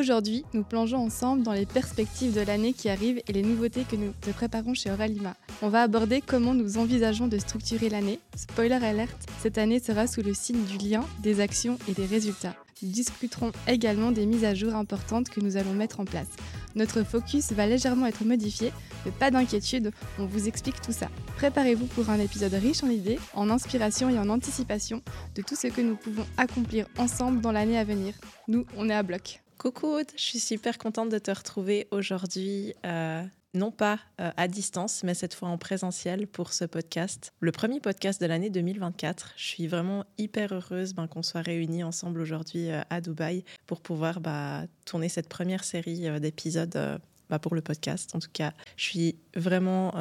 Aujourd'hui, nous plongeons ensemble dans les perspectives de l'année qui arrive et les nouveautés que nous te préparons chez Oralima. On va aborder comment nous envisageons de structurer l'année. Spoiler alerte, cette année sera sous le signe du lien, des actions et des résultats. Nous discuterons également des mises à jour importantes que nous allons mettre en place. Notre focus va légèrement être modifié, mais pas d'inquiétude, on vous explique tout ça. Préparez-vous pour un épisode riche en idées, en inspiration et en anticipation de tout ce que nous pouvons accomplir ensemble dans l'année à venir. Nous, on est à bloc. Coucou je suis super contente de te retrouver aujourd'hui. Euh, non pas euh, à distance, mais cette fois en présentiel pour ce podcast, le premier podcast de l'année 2024. Je suis vraiment hyper heureuse ben, qu'on soit réunis ensemble aujourd'hui euh, à Dubaï pour pouvoir bah, tourner cette première série d'épisodes bah, pour le podcast. En tout cas, je suis vraiment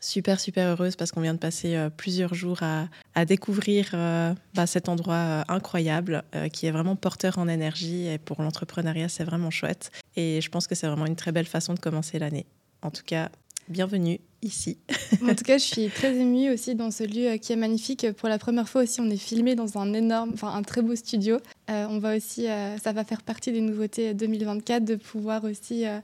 super, super heureuse parce qu'on vient de passer plusieurs jours à, découvrir bah, cet endroit incroyable qui est vraiment porteur en énergie et pour l'entrepreneuriat, c'est vraiment chouette. Et je pense que c'est vraiment une très belle façon de commencer l'année. En tout cas, bienvenue ici. en tout cas, je suis très émue aussi dans ce lieu qui est magnifique. Pour la première fois aussi, on est filmé dans un énorme, enfin un très beau studio. Euh, on va aussi, euh, ça va faire partie des nouveautés 2024 de pouvoir aussi euh,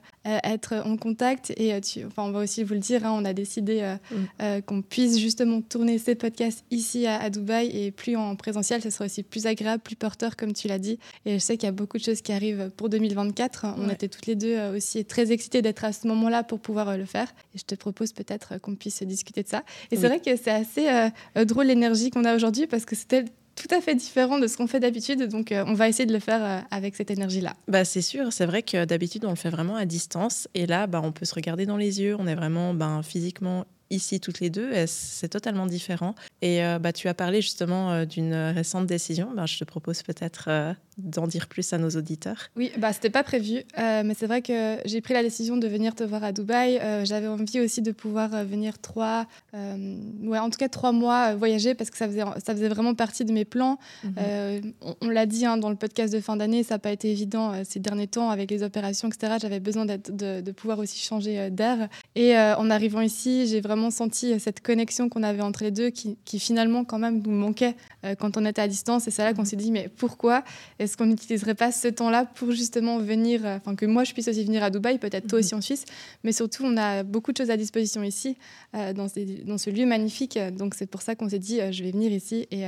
être en contact. Et tu, enfin, on va aussi vous le dire, hein, on a décidé mm. qu'on puisse justement tourner ces podcasts ici à, Dubaï et plus en présentiel, ce sera aussi plus agréable, plus porteur, comme tu l'as dit. Et je sais qu'il y a beaucoup de choses qui arrivent pour 2024. On était toutes les deux aussi très excitées d'être à ce moment-là pour pouvoir le faire. Et je te propose peut-être qu'on puisse discuter de ça. Et c'est vrai que c'est assez drôle l'énergie qu'on a aujourd'hui parce que c'était tout à fait différent de ce qu'on fait d'habitude. Donc, euh, on va essayer de le faire euh, avec cette énergie-là. Bah, c'est sûr. C'est vrai que d'habitude, on le fait vraiment à distance. Et là, bah, on peut se regarder dans les yeux. On est vraiment ben, physiquement ici toutes les deux, c'est totalement différent. Et euh, bah, tu as parlé justement d'une récente décision. Ben, je te propose peut-être d'en dire plus à nos auditeurs. Oui, bah, ce n'était pas prévu, mais c'est vrai que j'ai pris la décision de venir te voir à Dubaï. J'avais envie aussi de pouvoir venir trois, ouais, en tout cas trois mois voyager parce que ça faisait, ça faisait vraiment partie de mes plans. Mhm. on, l'a dit hein, dans le podcast de fin d'année, ça n'a pas été évident ces derniers temps avec les opérations, etc. J'avais besoin de, de, pouvoir aussi changer d'air. Et en arrivant ici, j'ai vraiment senti euh, cette connexion qu'on avait entre les deux qui, finalement quand même nous manquait euh, quand on était à distance. Et c'est là qu'on s'est dit, mais pourquoi? Est-ce qu'on n'utiliserait pas ce temps-là pour justement venir, euh, enfin que moi je puisse aussi venir à Dubaï, peut-être toi aussi en Suisse, mais surtout on a beaucoup de choses à disposition ici, dans, dans, ce lieu magnifique. Donc c'est pour ça qu'on s'est dit, je vais venir ici et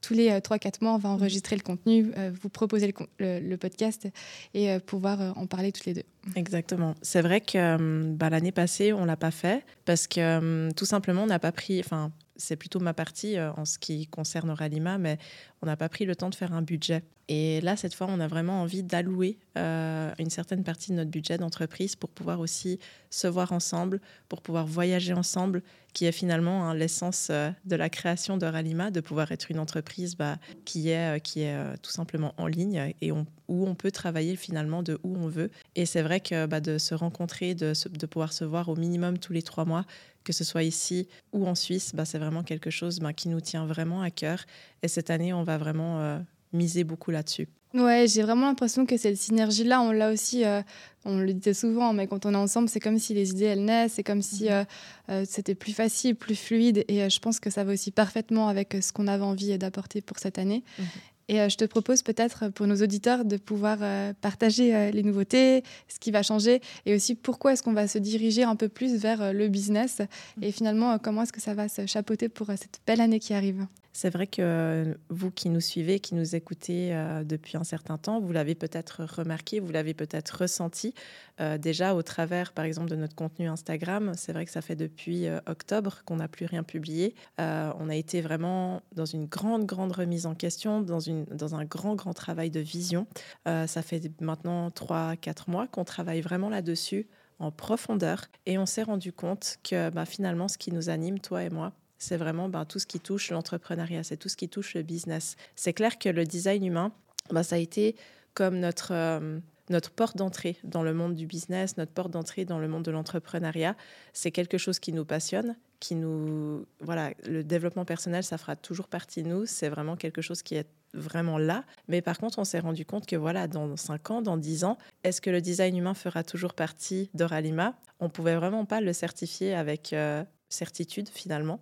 tous les 3-4 mois, on va enregistrer le contenu, vous proposer le, podcast et pouvoir en parler toutes les deux. Exactement. C'est vrai que bah, l'année passée, on l'a pas fait parce que tout simplement, on n'a pas pris. Enfin, c'est plutôt ma partie euh, en ce qui concerne Ralima, mais on n'a pas pris le temps de faire un budget. Et là, cette fois, on a vraiment envie d'allouer euh, une certaine partie de notre budget d'entreprise pour pouvoir aussi se voir ensemble, pour pouvoir voyager ensemble, qui est finalement hein, l'essence euh, de la création de Ralima, de pouvoir être une entreprise bah, qui est, qui est tout simplement en ligne et où on peut travailler finalement de où on veut. Et c'est vrai que bah, de se rencontrer, de, de pouvoir se voir au minimum tous les trois mois, que ce soit ici ou en Suisse, bah, c'est vraiment quelque chose qui nous tient vraiment à cœur. Et cette année, on va vraiment euh, miser beaucoup là-dessus. Ouais, j'ai vraiment l'impression que cette synergie-là, on l'a aussi, euh, on le disait souvent, mais quand on est ensemble, c'est comme si les idées, elles naissent, c'est comme si mhm. euh, c'était plus facile, plus fluide. Et je pense que ça va aussi parfaitement avec ce qu'on avait envie d'apporter pour cette année. Mhm. Et euh, je te propose peut-être pour nos auditeurs de pouvoir euh, partager euh, les nouveautés, ce qui va changer et aussi pourquoi est-ce qu'on va se diriger un peu plus vers le business et finalement comment est-ce que ça va se chapeauter pour cette belle année qui arrive. C'est vrai que vous qui nous suivez, qui nous écoutez euh, depuis un certain temps, vous l'avez peut-être remarqué, vous l'avez peut-être ressenti euh, déjà au travers, par exemple, de notre contenu Instagram. C'est vrai que ça fait depuis euh, octobre qu'on n'a plus rien publié. on a été vraiment dans une grande, grande remise en question, dans un grand, grand travail de vision. ça fait maintenant 3-4 mois qu'on travaille vraiment là-dessus en profondeur et on s'est rendu compte que bah, finalement, ce qui nous anime, toi et moi, c'est vraiment ben, tout ce qui touche l'entrepreneuriat, c'est tout ce qui touche le business. C'est clair que le design humain, ben, ça a été comme notre, euh, notre porte d'entrée dans le monde du business, notre porte d'entrée dans le monde de l'entrepreneuriat. C'est quelque chose qui nous passionne, qui nous... Voilà, le développement personnel, ça fera toujours partie de nous. C'est vraiment quelque chose qui est vraiment là. Mais par contre, on s'est rendu compte que voilà, dans 5 ans, dans 10 ans, est-ce que le design humain fera toujours partie d'Oralima? On pouvait vraiment pas le certifier avec euh, certitude finalement.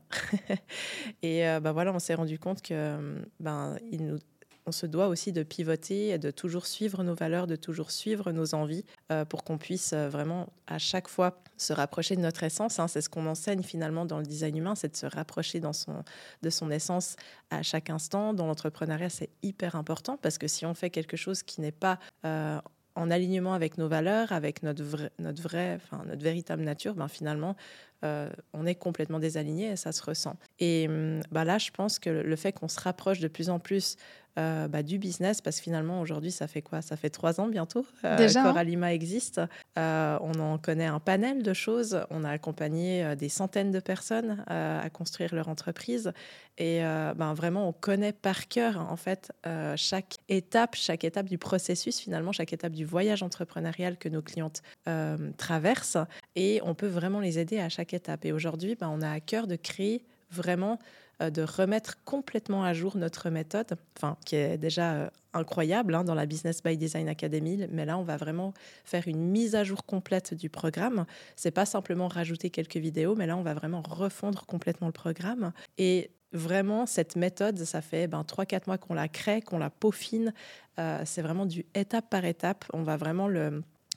et euh, bah voilà, on s'est rendu compte que ben, il nous, on se doit aussi de pivoter de toujours suivre nos valeurs, de toujours suivre nos envies euh, pour qu'on puisse euh, vraiment à chaque fois se rapprocher de notre essence. Hein. C'est ce qu'on enseigne finalement dans le design humain, c'est de se rapprocher dans son, de son essence à chaque instant. Dans l'entrepreneuriat, c'est hyper important parce que si on fait quelque chose qui n'est pas euh, en alignement avec nos valeurs, avec notre notre enfin notre véritable nature, ben finalement, euh, on est complètement désaligné et ça se ressent. Et bah là, je pense que le fait qu'on se rapproche de plus en plus euh, bah, du business, parce que finalement, aujourd'hui, ça fait quoi? Ça fait trois ans bientôt euh, Déjà, hein. Coralima existe. on en connaît un panel de choses. On a accompagné des centaines de personnes à construire leur entreprise. Et ben, vraiment, on connaît par cœur, en fait, chaque étape, chaque étape du processus, finalement, chaque étape du voyage entrepreneurial que nos clientes traversent. Et on peut vraiment les aider à chaque étape. Et aujourd'hui, ben, on a à cœur de créer vraiment, euh, de remettre complètement à jour notre méthode, enfin, qui est déjà euh, incroyable hein, dans la Business by Design Academy. Mais là, on va vraiment faire une mise à jour complète du programme. C'est pas simplement rajouter quelques vidéos, mais là, on va vraiment refondre complètement le programme. Et vraiment, cette méthode, ça fait ben, 3-4 mois qu'on la crée, qu'on la peaufine. Euh, c'est vraiment du étape par étape. On va vraiment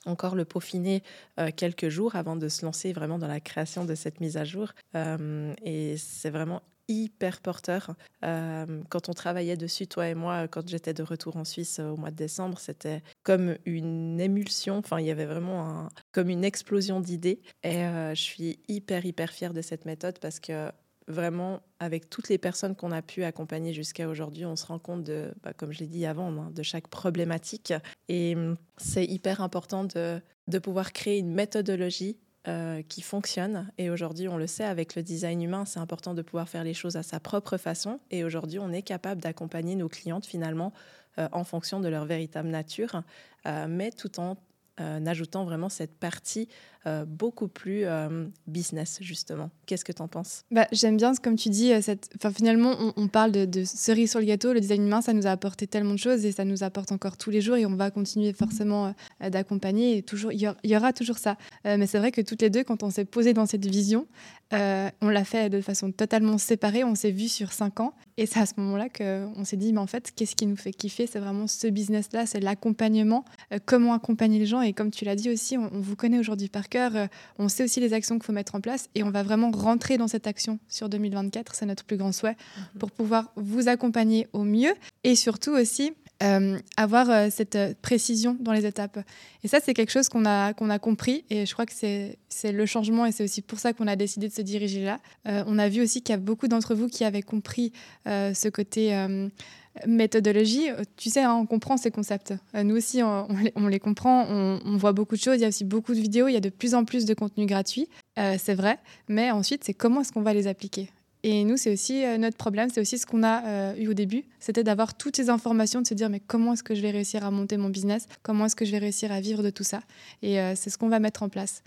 encore le peaufiner euh, quelques jours avant de se lancer vraiment dans la création de cette mise à jour. Euh, et c'est vraiment hyper porteur. Euh, quand on travaillait dessus, toi et moi, quand j'étais de retour en Suisse au mois de décembre, c'était comme une émulsion. Enfin, il y avait vraiment comme une explosion d'idées. Et je suis hyper, hyper fière de cette méthode parce que vraiment, avec toutes les personnes qu'on a pu accompagner jusqu'à aujourd'hui, on se rend compte de, bah, comme je l'ai dit avant, hein, de chaque problématique. Et hum, c'est hyper important de, de, pouvoir créer une méthodologie euh, qui fonctionne. Et aujourd'hui, on le sait, avec le design humain, c'est important de pouvoir faire les choses à sa propre façon. Et aujourd'hui, on est capable d'accompagner nos clientes finalement euh, en fonction de leur véritable nature, euh, mais tout en ajoutant vraiment cette partie euh, beaucoup plus euh, business, justement. Qu'est-ce que tu en penses? Bah, J'aime bien, comme tu dis, euh, cette... enfin, finalement, on, parle de, de, cerise sur le gâteau. Le design humain, ça nous a apporté tellement de choses et ça nous apporte encore tous les jours et on va continuer forcément d'accompagner. Toujours, il y, aura toujours ça. mais c'est vrai que toutes les deux, quand on s'est posé dans cette vision, on l'a fait de façon totalement séparée. On s'est vu sur cinq ans et c'est à ce moment-là qu'on s'est dit, mais en fait, qu'est-ce qui nous fait kiffer? C'est vraiment ce business-là, c'est l'accompagnement, comment accompagner les gens. Et comme tu l'as dit aussi, on vous connaît aujourd'hui par cœur. Euh, on sait aussi les actions qu'il faut mettre en place et on va vraiment rentrer dans cette action sur 2024. C'est notre plus grand souhait mhm. pour pouvoir vous accompagner au mieux et surtout aussi euh, avoir euh, cette précision dans les étapes. Et ça, c'est quelque chose qu'on a, qu'on a compris et je crois que c'est, le changement et c'est aussi pour ça qu'on a décidé de se diriger là. on a vu aussi qu'il y a beaucoup d'entre vous qui avaient compris ce côté méthodologie, euh, tu sais, hein, on comprend ces concepts. Euh, nous aussi, on, les, comprend, on, voit beaucoup de choses, il y a aussi beaucoup de vidéos, il y a de plus en plus de contenu gratuit, euh, c'est vrai, mais ensuite, c'est comment est-ce qu'on va les appliquer? Et nous, c'est aussi euh, notre problème, c'est aussi ce qu'on a euh, eu au début, c'était d'avoir toutes ces informations, de se dire mais comment est-ce que je vais réussir à monter mon business, comment est-ce que je vais réussir à vivre de tout ça? Et euh, c'est ce qu'on va mettre en place.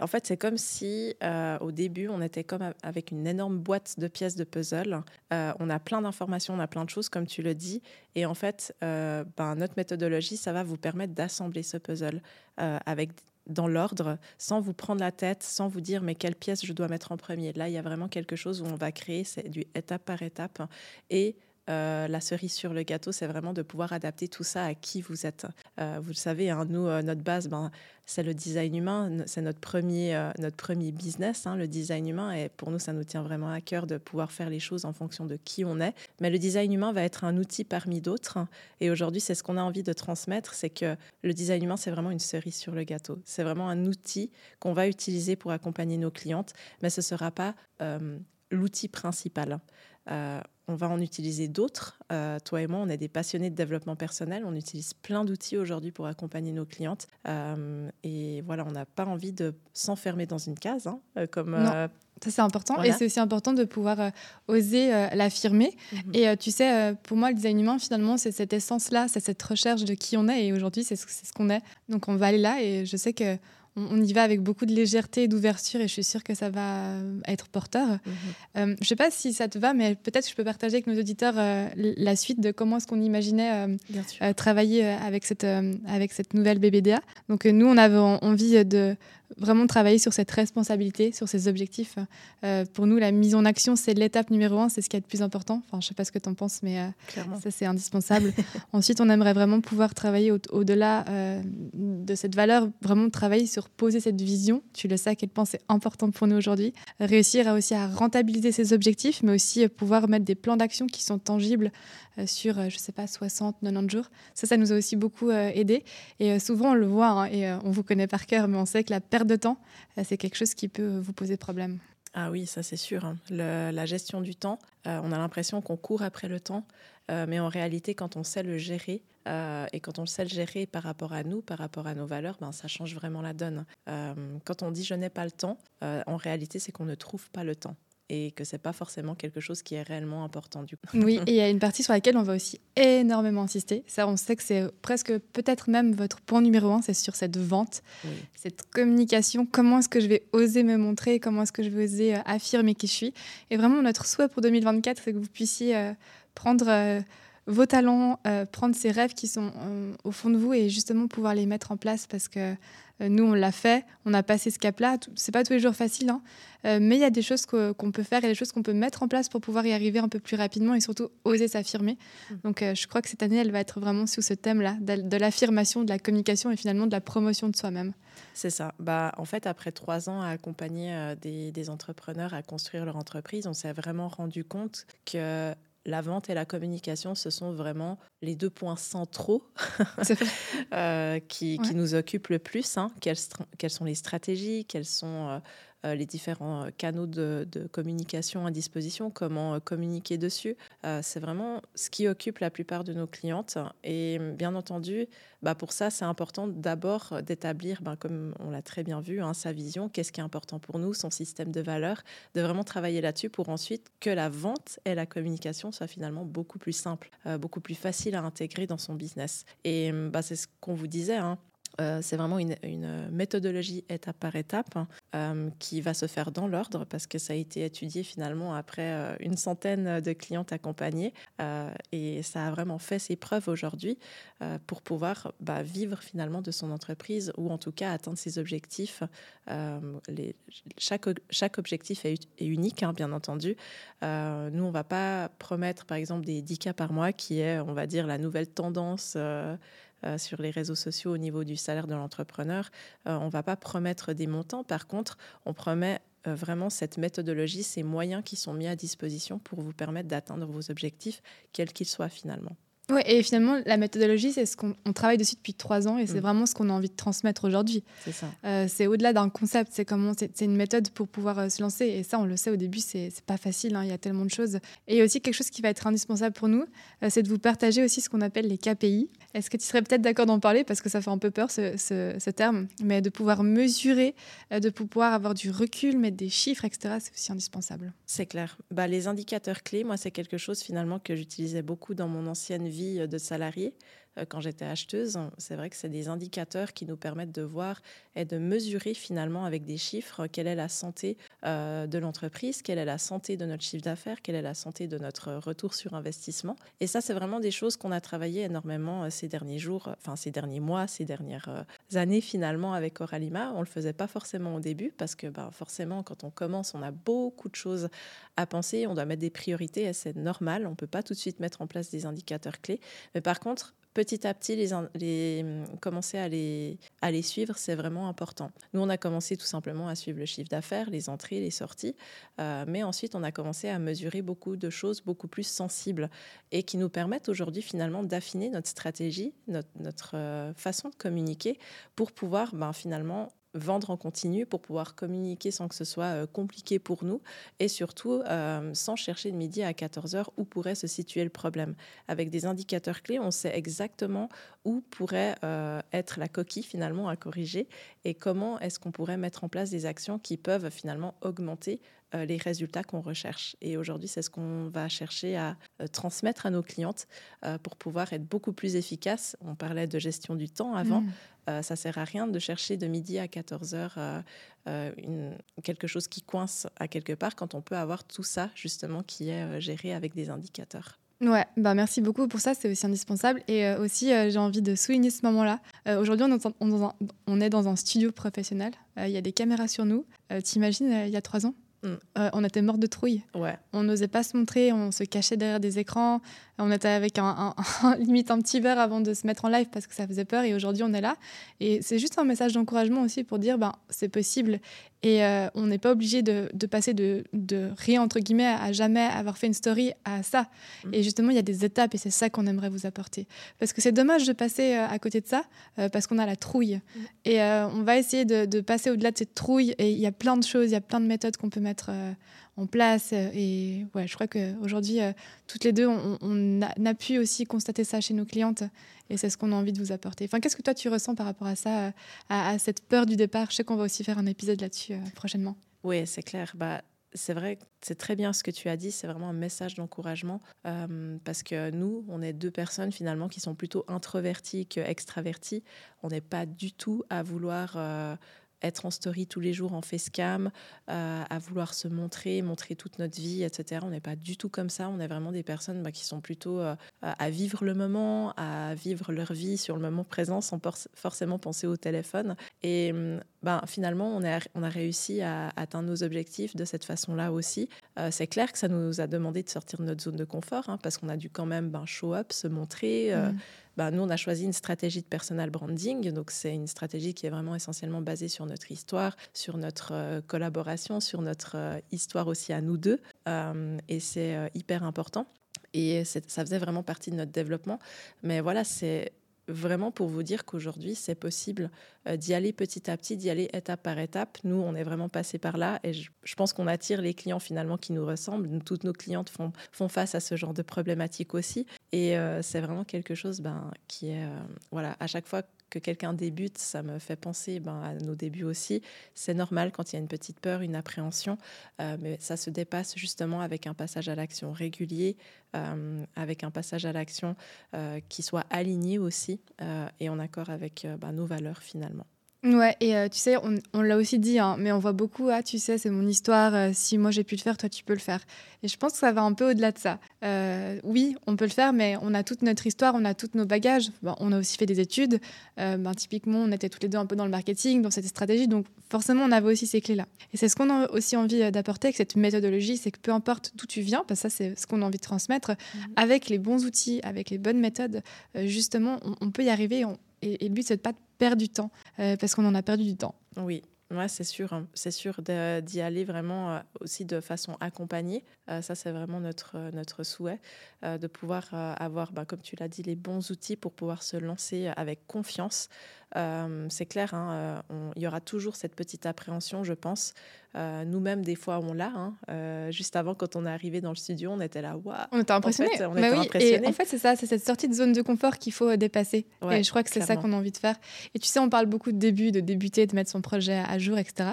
En fait c'est comme si au début on était comme avec une énorme boîte de pièces de puzzle. on a plein d'informations, on a plein de choses comme tu le dis, et en fait ben, notre méthodologie ça va vous permettre d'assembler ce puzzle avec dans l'ordre, sans vous prendre la tête, sans vous dire mais quelle pièce je dois mettre en premier. Là, il y a vraiment quelque chose où on va créer, c'est du étape par étape. Et euh, la cerise sur le gâteau, c'est vraiment de pouvoir adapter tout ça à qui vous êtes. Euh, vous le savez, hein, nous, euh, notre base, ben, c'est le design humain, c'est notre premier, notre premier business, hein, le design humain. Et pour nous, ça nous tient vraiment à cœur de pouvoir faire les choses en fonction de qui on est. Mais le design humain va être un outil parmi d'autres. Et aujourd'hui, c'est ce qu'on a envie de transmettre, c'est que le design humain, c'est vraiment une cerise sur le gâteau. C'est vraiment un outil qu'on va utiliser pour accompagner nos clientes, mais ce ne sera pas l'outil principal. On va en utiliser d'autres. Euh, toi et moi, on est des passionnés de développement personnel. On utilise plein d'outils aujourd'hui pour accompagner nos clientes. Euh, et voilà, on n'a pas envie de s'enfermer dans une case. Hein, comme, non. Ça, c'est important. Et c'est aussi important de pouvoir oser l'affirmer. Mhm. Et tu sais, pour moi, le design humain, finalement, c'est cette essence-là, c'est cette recherche de qui on est. Et aujourd'hui, c'est ce, ce qu'on est. Donc, on va aller là. Et je sais que on, y va avec beaucoup de légèreté et d'ouverture et je suis sûre que ça va être porteur. Mhm. je ne sais pas si ça te va, mais peut-être je peux partager avec nos auditeurs la suite de comment est-ce qu'on imaginait travailler avec cette, avec cette nouvelle BBDA. Donc nous, on avait envie de vraiment travailler sur cette responsabilité, sur ces objectifs. Euh, pour nous, la mise en action, c'est l'étape numéro un, c'est ce qui est le plus important. Enfin, je ne sais pas ce que tu en penses, mais euh, ça, c'est indispensable. Ensuite, on aimerait vraiment pouvoir travailler au-delà euh, de cette valeur, vraiment travailler sur poser cette vision. Tu le sais à quel point c'est important pour nous aujourd'hui. Réussir à aussi à rentabiliser ces objectifs, mais aussi pouvoir mettre des plans d'action qui sont tangibles sur, je ne sais pas, 60, 90 jours. Ça, ça nous a aussi beaucoup aidé. Et souvent, on le voit, hein, et on vous connaît par cœur, mais on sait que la perte de temps, euh, c'est quelque chose qui peut vous poser problème. Ah oui, ça c'est sûr. Hein. la gestion du temps, euh, on a l'impression qu'on court après le temps, euh, mais en réalité, quand on sait le gérer, et quand on sait le gérer par rapport à nous, par rapport à nos valeurs, ben, ça change vraiment la donne. quand on dit je n'ai pas le temps, en réalité, c'est qu'on ne trouve pas le temps et que c'est pas forcément quelque chose qui est réellement important du coup. Oui, et il y a une partie sur laquelle on va aussi énormément insister. Ça, on sait que c'est presque peut-être même votre point numéro un, c'est sur cette vente, cette communication. Comment est-ce que je vais oser me montrer? Comment est-ce que je vais oser euh, affirmer qui je suis? Et vraiment, notre souhait pour 2024, c'est que vous puissiez euh, prendre euh, vos talents, prendre ces rêves qui sont au fond de vous et justement pouvoir les mettre en place parce que euh, nous, on l'a fait, on a passé ce cap-là. C'est pas tous les jours facile, hein. euh, mais il y a des choses qu'on peut faire et des choses qu'on peut mettre en place pour pouvoir y arriver un peu plus rapidement et surtout oser s'affirmer. Mm. Donc, euh, je crois que cette année, elle va être vraiment sous ce thème-là, de, l'affirmation, de la communication et finalement de la promotion de soi-même. C'est ça. Bah, en fait, après trois ans à accompagner des, des entrepreneurs à construire leur entreprise, on s'est vraiment rendu compte que la vente et la communication, ce sont vraiment les deux points centraux euh, qui, nous occupent le plus. Hein. Quelles, sont les stratégies Quelles sont euh, les différents euh, canaux de, communication à disposition, comment euh, communiquer dessus. c'est vraiment ce qui occupe la plupart de nos clientes. Et bien entendu, bah pour ça, c'est important d'abord d'établir, ben, comme on l'a très bien vu, hein, sa vision, qu'est-ce qui est important pour nous, son système de valeurs, de vraiment travailler là-dessus pour ensuite que la vente et la communication soient finalement beaucoup plus simples, beaucoup plus faciles à intégrer dans son business. Et bah, c'est ce qu'on vous disait, hein, euh, c'est vraiment une, méthodologie étape par étape hein, euh, qui va se faire dans l'ordre parce que ça a été étudié finalement après euh, une centaine de clientes accompagnées et ça a vraiment fait ses preuves aujourd'hui pour pouvoir bah, vivre finalement de son entreprise ou en tout cas atteindre ses objectifs. chaque, objectif est, unique, hein, bien entendu. nous, on ne va pas promettre par exemple des 10 cas par mois qui est, on va dire, la nouvelle tendance euh, sur les réseaux sociaux au niveau du salaire de l'entrepreneur. Euh, on ne va pas promettre des montants. Par contre, on promet euh, vraiment cette méthodologie, ces moyens qui sont mis à disposition pour vous permettre d'atteindre vos objectifs, quels qu'ils soient finalement. Oui, et finalement, la méthodologie, c'est ce qu'on travaille dessus depuis trois ans et c'est mm. vraiment ce qu'on a envie de transmettre aujourd'hui. C'est ça. Euh, c'est au-delà d'un concept, c'est comment c'est une méthode pour pouvoir euh, se lancer. Et ça, on le sait au début, c'est pas facile, hein, il y a tellement de choses. Et il y a aussi quelque chose qui va être indispensable pour nous, euh, c'est de vous partager aussi ce qu'on appelle les KPI. Est-ce que tu serais peut-être d'accord d'en parler parce que ça fait un peu peur ce, ce, terme, mais de pouvoir mesurer, de pouvoir avoir du recul, mettre des chiffres, etc., c'est aussi indispensable. C'est clair. Bah, les indicateurs clés, moi, c'est quelque chose finalement que j'utilisais beaucoup dans mon ancienne vie de salarié euh, quand j'étais acheteuse. C'est vrai que c'est des indicateurs qui nous permettent de voir et de mesurer finalement avec des chiffres quelle est la santé euh, de l'entreprise, quelle est la santé de notre chiffre d'affaires, quelle est la santé de notre retour sur investissement. Et ça, c'est vraiment des choses qu'on a travaillé énormément euh, ces derniers jours, enfin ces derniers mois, ces dernières années finalement avec Oralima. On ne le faisait pas forcément au début parce que ben, forcément, quand on commence, on a beaucoup de choses à penser, on doit mettre des priorités et c'est normal. On ne peut pas tout de suite mettre en place des indicateurs clés. Mais par contre, petit à petit, les, hum, commencer à les, à les suivre, c'est vraiment important. Nous, on a commencé tout simplement à suivre le chiffre d'affaires, les entrées, les sorties, euh, mais ensuite, on a commencé à mesurer beaucoup de choses beaucoup plus sensibles et qui nous permettent aujourd'hui finalement d'affiner notre stratégie, notre, notre euh, façon de communiquer pour pouvoir ben, finalement vendre en continu pour pouvoir communiquer sans que ce soit euh, compliqué pour nous et surtout euh, sans chercher de midi à 14h où pourrait se situer le problème. Avec des indicateurs clés, on sait exactement où pourrait euh, être la coquille finalement à corriger et comment est-ce qu'on pourrait mettre en place des actions qui peuvent finalement augmenter les résultats qu'on recherche. Et aujourd'hui, c'est ce qu'on va chercher à transmettre à nos clientes pour pouvoir être beaucoup plus efficaces. On parlait de gestion du temps avant. Mmh. ça sert à rien de chercher de midi à 14 heures une, quelque chose qui coince à quelque part quand on peut avoir tout ça justement qui est géré avec des indicateurs. Ouais, bah merci beaucoup pour ça, c'est aussi indispensable. Et euh, aussi, euh, j'ai envie de souligner ce moment-là. Euh, aujourd'hui, on, on, est dans un studio professionnel. Il y a des caméras sur nous. T'imagines, il y a trois ans? Euh, on était mort de trouille. Ouais. On n'osait pas se montrer, on se cachait derrière des écrans. On était avec un, limite un petit verre avant de se mettre en live parce que ça faisait peur. Et aujourd'hui, on est là. Et c'est juste un message d'encouragement aussi pour dire ben, c'est possible. Et euh, on n'est pas obligé de, passer de, rien, entre guillemets, à jamais avoir fait une story à ça. Mm. Et justement, il y a des étapes et c'est ça qu'on aimerait vous apporter. Parce que c'est dommage de passer euh, à côté de ça parce qu'on a la trouille. Mm. Et on va essayer de, de passer au-delà de cette trouille. Et il y a plein de choses, il y a plein de méthodes qu'on peut mettre euh, en place. Et ouais, je crois qu'aujourd'hui, euh, toutes les deux, on, a, pu aussi constater ça chez nos clientes. Et c'est ce qu'on a envie de vous apporter. Enfin, qu'est-ce que toi, tu ressens par rapport à ça, à, cette peur du départ? Je sais qu'on va aussi faire un épisode là-dessus euh, prochainement. Oui, c'est clair. Bah, c'est vrai, c'est très bien ce que tu as dit, c'est vraiment un message d'encouragement parce que nous, on est deux personnes finalement qui sont plutôt introverties qu'extraverties. On n'est pas du tout à vouloir être en story tous les jours en facecam, euh, à vouloir se montrer, montrer toute notre vie, etc. On n'est pas du tout comme ça. On est vraiment des personnes bah, qui sont plutôt euh, à vivre le moment, à vivre leur vie sur le moment présent sans forcément penser au téléphone. Et ben, finalement, on a, a réussi à atteindre nos objectifs de cette façon-là aussi. Euh, c'est clair que ça nous a demandé de sortir de notre zone de confort hein, parce qu'on a dû quand même ben, show up, se montrer. Mmh. Bah, nous, on a choisi une stratégie de personal branding. Donc, c'est une stratégie qui est vraiment essentiellement basée sur notre histoire, sur notre euh, collaboration, sur notre euh, histoire aussi à nous deux. Euh, et c'est hyper important. Et ça faisait vraiment partie de notre développement. Mais voilà, c'est vraiment pour vous dire qu'aujourd'hui, c'est possible euh, d'y aller petit à petit, d'y aller étape par étape. Nous, on est vraiment passé par là et je, pense qu'on attire les clients finalement qui nous ressemblent. toutes nos clientes font, font face à ce genre de problématiques aussi. Et euh, c'est vraiment quelque chose ben, qui est, euh, voilà, à chaque fois que quelqu'un débute, ça me fait penser ben, à nos débuts aussi. C'est normal quand il y a une petite peur, une appréhension, euh, mais ça se dépasse justement avec un passage à l'action régulier, euh, avec un passage à l'action euh, qui soit aligné aussi et en accord avec ben, nos valeurs finalement. Ouais, et tu sais, on, l'a aussi dit, hein, mais on voit beaucoup, ah, tu sais, c'est mon histoire, si moi j'ai pu le faire, toi tu peux le faire. Et je pense que ça va un peu au-delà de ça. Euh, oui, on peut le faire, mais on a toute notre histoire, on a tous nos bagages. on a aussi fait des études. Euh, ben, typiquement, on était tous les deux un peu dans le marketing, dans cette stratégie. Donc, forcément, on avait aussi ces clés-là. Et c'est ce qu'on a aussi envie euh, d'apporter avec cette méthodologie c'est que peu importe d'où tu viens, parce que ça, c'est ce qu'on a envie de transmettre, mhm. avec les bons outils, avec les bonnes méthodes, justement, on, peut y arriver. et, et, le but, c'est de pas perdre du temps, parce qu'on en a perdu du temps. Oui, Ouais, c'est sûr, hein. c'est sûr d'y aller vraiment euh, aussi de façon accompagnée. Euh, ça, c'est vraiment notre, euh, notre souhait, de pouvoir avoir, bah, comme tu l'as dit, les bons outils pour pouvoir se lancer avec confiance. C'est clair, hein, il y aura toujours cette petite appréhension, je pense. Nous-mêmes, des fois, on l'a. Hein. juste avant, quand on est arrivé dans le studio, on était là, waouh On était impressionnés. En fait, oui, Et en fait, c'est ça, c'est cette sortie de zone de confort qu'il faut dépasser. et je crois que c'est ça qu'on a envie de faire. Et tu sais, on parle beaucoup de début, de débuter, de mettre son projet à jour, etc.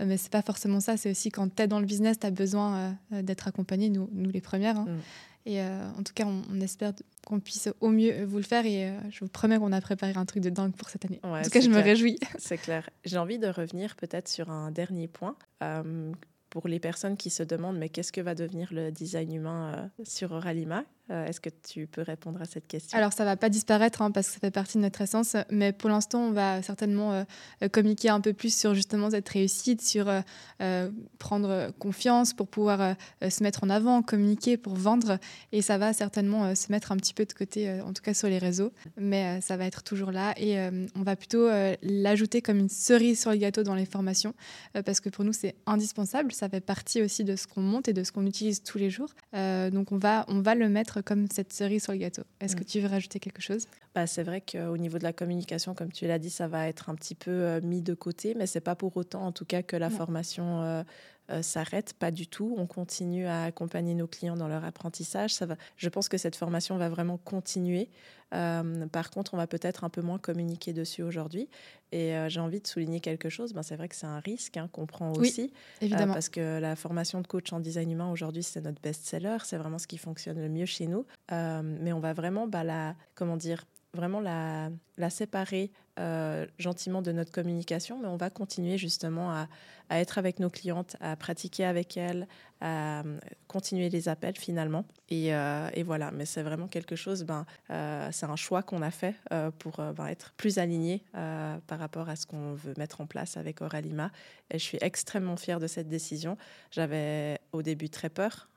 Euh, mais c'est pas forcément ça. C'est aussi quand tu es dans le business, tu as besoin euh, d'être accompagné, nous, nous les premières. Hein. Mm. Et euh, en tout cas, on, espère qu'on puisse au mieux vous le faire. Et je vous promets qu'on a préparé un truc de dingue pour cette année. en tout cas, je me réjouis. C'est clair. J'ai envie de revenir peut-être sur un dernier point pour les personnes qui se demandent mais qu'est-ce que va devenir le design humain sur Oralima? Euh, est-ce que tu peux répondre à cette question? Alors, ça ne va pas disparaître hein, parce que ça fait partie de notre essence, mais pour l'instant, on va certainement euh, communiquer un peu plus sur justement cette réussite, sur euh, prendre confiance pour pouvoir se mettre en avant, communiquer pour vendre. Et ça va certainement se mettre un petit peu de côté, en tout cas sur les réseaux, mais ça va être toujours là. Et on va plutôt l'ajouter comme une cerise sur le gâteau dans les formations parce que pour nous, c'est indispensable. Ça fait partie aussi de ce qu'on monte et de ce qu'on utilise tous les jours. donc, on va, on va le mettre comme cette cerise sur le gâteau. Est-ce que mm. tu veux rajouter quelque chose? Bah, C'est vrai qu'au niveau de la communication, comme tu l'as dit, ça va être un petit peu euh, mis de côté, mais c'est pas pour autant, en tout cas, que la formation euh, s'arrête, pas du tout. On continue à accompagner nos clients dans leur apprentissage. Ça va, je pense que cette formation va vraiment continuer. par contre, on va peut-être un peu moins communiquer dessus aujourd'hui. Et j'ai envie de souligner quelque chose. Ben, c'est vrai que c'est un risque hein, qu'on prend aussi. évidemment. parce que la formation de coach en design humain aujourd'hui, c'est notre best-seller. C'est vraiment ce qui fonctionne le mieux chez nous. mais on va vraiment bah, la, comment dire, vraiment la, la séparer euh, gentiment de notre communication, mais on va continuer justement à, être avec nos clientes, à pratiquer avec elles, à euh, continuer les appels finalement. Et, euh, et voilà, mais c'est vraiment quelque chose, ben, c'est un choix qu'on a fait pour ben, être plus aligné par rapport à ce qu'on veut mettre en place avec Oralima. Et je suis extrêmement fière de cette décision. J'avais au début très peur,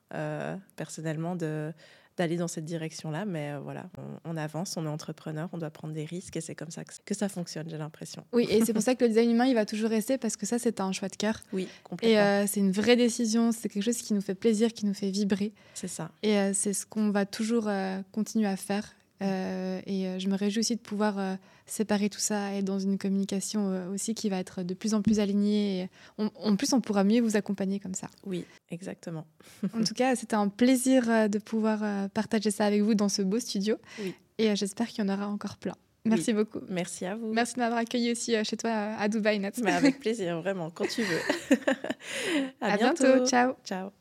personnellement, de d'aller dans cette direction-là. Mais euh, voilà, on, avance, on est entrepreneur, on doit prendre des risques et c'est comme ça que, ça fonctionne, j'ai l'impression. Oui, et c'est pour ça que le design humain, il va toujours rester parce que ça, c'est un choix de cœur. Oui, complètement. Et euh, c'est une vraie décision, c'est quelque chose qui nous fait plaisir, qui nous fait vibrer. C'est ça. Et euh, c'est ce qu'on va toujours continuer à faire. Et je me réjouis aussi de pouvoir séparer tout ça et dans une communication euh, aussi qui va être de plus en plus alignée. en plus, on pourra mieux vous accompagner comme ça. Oui, exactement. en tout cas, c'était un plaisir euh, de pouvoir euh, partager ça avec vous dans ce beau studio. Et j'espère qu'il y en aura encore plein. Merci beaucoup. Merci à vous. Merci de m'avoir accueilli aussi chez toi à Dubaï, Nat. Mais avec plaisir, vraiment, quand tu veux. à, bientôt. Ciao. Ciao.